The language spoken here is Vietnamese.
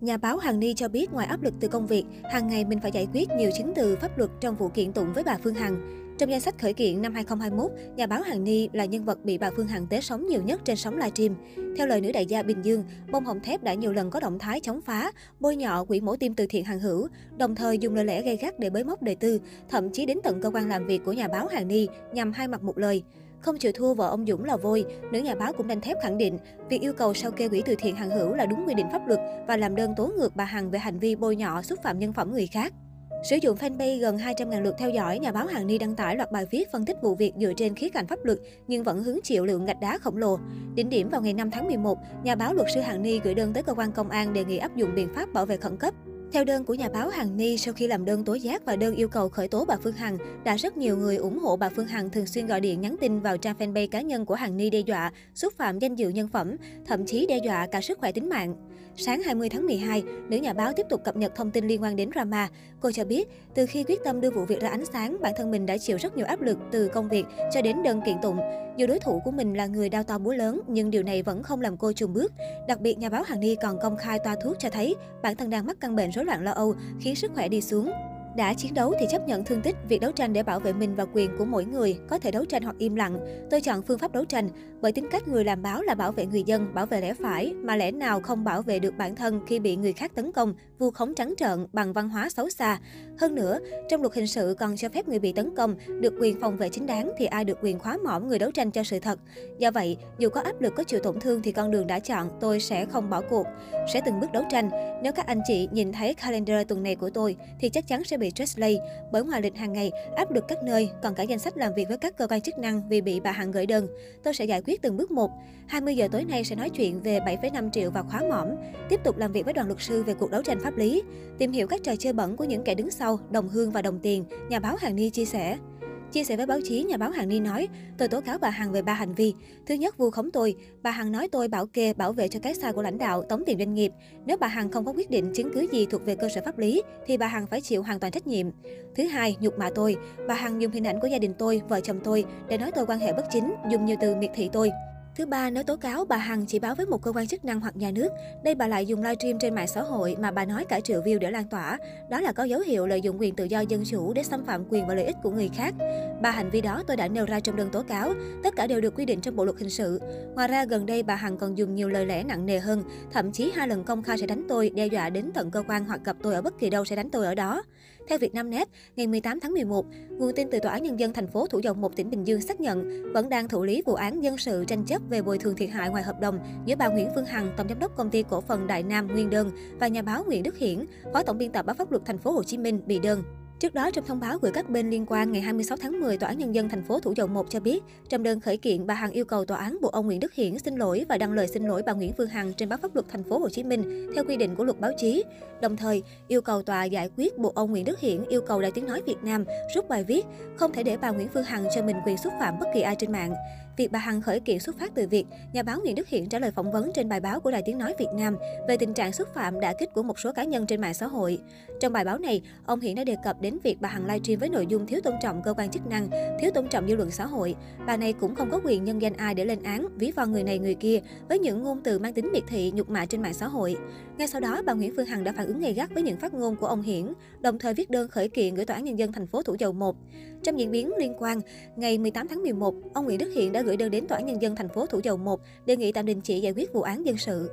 Nhà báo Hằng Ni cho biết ngoài áp lực từ công việc, hàng ngày mình phải giải quyết nhiều chứng từ pháp luật trong vụ kiện tụng với bà Phương Hằng. Trong danh sách khởi kiện năm 2021, nhà báo Hằng Ni là nhân vật bị bà Phương Hằng tế sóng nhiều nhất trên sóng livestream. Theo lời nữ đại gia Bình Dương, bông hồng thép đã nhiều lần có động thái chống phá, bôi nhọ quỹ mổ tim từ thiện Hằng Hữu, đồng thời dùng lời lẽ gây gắt để bới móc đời tư, thậm chí đến tận cơ quan làm việc của nhà báo Hằng Ni nhằm hai mặt một lời. Không chịu thua vợ ông Dũng là vôi, nữ nhà báo cũng đanh thép khẳng định việc yêu cầu sao kê quỹ từ thiện Hằng Hữu là đúng quy định pháp luật và làm đơn tố ngược bà Hằng về hành vi bôi nhọ xúc phạm nhân phẩm người khác. Sử dụng fanpage gần 200.000 lượt theo dõi, nhà báo Hằng Ni đăng tải loạt bài viết phân tích vụ việc dựa trên khía cạnh pháp luật nhưng vẫn hứng chịu lượng gạch đá khổng lồ. Đỉnh điểm vào ngày 5 tháng 11, nhà báo luật sư Hằng Ni gửi đơn tới cơ quan công an đề nghị áp dụng biện pháp bảo vệ khẩn cấp. Theo đơn của nhà báo Hằng Ni, sau khi làm đơn tố giác và đơn yêu cầu khởi tố bà Phương Hằng, đã rất nhiều người ủng hộ bà Phương Hằng thường xuyên gọi điện nhắn tin vào trang fanpage cá nhân của Hằng Ni đe dọa, xúc phạm danh dự nhân phẩm, thậm chí đe dọa cả sức khỏe tính mạng. Sáng 20 tháng 12, nữ nhà báo tiếp tục cập nhật thông tin liên quan đến drama. Cô cho biết, từ khi quyết tâm đưa vụ việc ra ánh sáng, bản thân mình đã chịu rất nhiều áp lực từ công việc cho đến đơn kiện tụng. Dù đối thủ của mình là người đau to búa lớn, nhưng điều này vẫn không làm cô chùn bước. Đặc biệt, nhà báo Hằng Ni còn công khai toa thuốc cho thấy bản thân đang mắc căn bệnh rối loạn lo âu, khiến sức khỏe đi xuống. Đã chiến đấu thì chấp nhận thương tích, việc đấu tranh để bảo vệ mình và quyền của mỗi người, có thể đấu tranh hoặc im lặng. Tôi chọn phương pháp đấu tranh, bởi tính cách người làm báo là bảo vệ người dân, bảo vệ lẽ phải, mà lẽ nào không bảo vệ được bản thân khi bị người khác tấn công, vu khống trắng trợn bằng văn hóa xấu xa. Hơn nữa, trong luật hình sự còn cho phép người bị tấn công được quyền phòng vệ chính đáng thì ai được quyền khóa mõm người đấu tranh cho sự thật. Do vậy, dù có áp lực có chịu tổn thương thì con đường đã chọn, tôi sẽ không bỏ cuộc. Sẽ từng bước đấu tranh. Nếu các anh chị nhìn thấy calendar tuần này của tôi thì chắc chắn sẽ bị stress bởi ngoài lịch hàng ngày, áp lực các nơi, còn cả danh sách làm việc với các cơ quan chức năng vì bị bà Hằng gửi đơn. Tôi sẽ giải quyết từng bước một. 20 giờ tối nay sẽ nói chuyện về 7,5 triệu và khóa mỏm Tiếp tục làm việc với đoàn luật sư về cuộc đấu tranh pháp lý. Tìm hiểu các trò chơi bẩn của những kẻ đứng sau, đồng hương và đồng tiền, nhà báo Hàng Ni chia sẻ. Chia sẻ với báo chí, nhà báo Hằng Ni nói, tôi tố cáo bà Hằng về ba hành vi. Thứ nhất, vu khống tôi. Bà Hằng nói tôi bảo kê, bảo vệ cho cái sai của lãnh đạo, tống tiền doanh nghiệp. Nếu bà Hằng không có quyết định chứng cứ gì thuộc về cơ sở pháp lý, thì bà Hằng phải chịu hoàn toàn trách nhiệm. Thứ hai, nhục mạ tôi. Bà Hằng dùng hình ảnh của gia đình tôi, vợ chồng tôi để nói tôi quan hệ bất chính, dùng nhiều từ miệt thị tôi. Thứ ba, nếu tố cáo bà Hằng chỉ báo với một cơ quan chức năng hoặc nhà nước, đây bà lại dùng livestream trên mạng xã hội mà bà nói cả triệu view để lan tỏa. Đó là có dấu hiệu lợi dụng quyền tự do dân chủ để xâm phạm quyền và lợi ích của người khác. Ba hành vi đó tôi đã nêu ra trong đơn tố cáo, tất cả đều được quy định trong bộ luật hình sự. Ngoài ra, gần đây bà Hằng còn dùng nhiều lời lẽ nặng nề hơn, thậm chí hai lần công khai sẽ đánh tôi, đe dọa đến tận cơ quan hoặc gặp tôi ở bất kỳ đâu sẽ đánh tôi ở đó. Theo Vietnamnet, ngày 18 tháng 11, nguồn tin từ Tòa án Nhân dân thành phố Thủ Dầu Một tỉnh Bình Dương xác nhận vẫn đang thụ lý vụ án dân sự tranh chấp về bồi thường thiệt hại ngoài hợp đồng giữa bà Nguyễn Phương Hằng, tổng giám đốc công ty cổ phần Đại Nam Nguyên Đơn và nhà báo Nguyễn Đức Hiển, phó tổng biên tập báo pháp luật thành phố Hồ Chí Minh bị đơn. Trước đó, trong thông báo gửi các bên liên quan ngày 26 tháng 10, Tòa án Nhân dân thành phố Thủ Dầu Một cho biết, trong đơn khởi kiện, bà Hằng yêu cầu tòa án buộc ông Nguyễn Đức Hiển xin lỗi và đăng lời xin lỗi bà Nguyễn Phương Hằng trên báo pháp luật thành phố Hồ Chí Minh theo quy định của luật báo chí. Đồng thời, yêu cầu tòa giải quyết buộc ông Nguyễn Đức Hiển yêu cầu Đài Tiếng nói Việt Nam rút bài viết không thể để bà Nguyễn Phương Hằng cho mình quyền xúc phạm bất kỳ ai trên mạng. Việc bà Hằng khởi kiện xuất phát từ việc nhà báo Nguyễn Đức Hiển trả lời phỏng vấn trên bài báo của Đài Tiếng Nói Việt Nam về tình trạng xúc phạm đã kích của một số cá nhân trên mạng xã hội. Trong bài báo này, ông Hiển đã đề cập đến việc bà Hằng livestream với nội dung thiếu tôn trọng cơ quan chức năng, thiếu tôn trọng dư luận xã hội. Bà này cũng không có quyền nhân danh ai để lên án, ví von người này người kia với những ngôn từ mang tính miệt thị, nhục mạ trên mạng xã hội. Ngay sau đó, bà Nguyễn Phương Hằng đã phản ứng gay gắt với những phát ngôn của ông Hiển, đồng thời viết đơn khởi kiện gửi tòa án nhân dân thành phố Thủ Dầu Một. Trong diễn biến liên quan, ngày 18 tháng 11, ông Nguyễn Đức Hiển đã gửi đơn đến tòa án nhân dân thành phố Thủ Dầu Một đề nghị tạm đình chỉ giải quyết vụ án dân sự.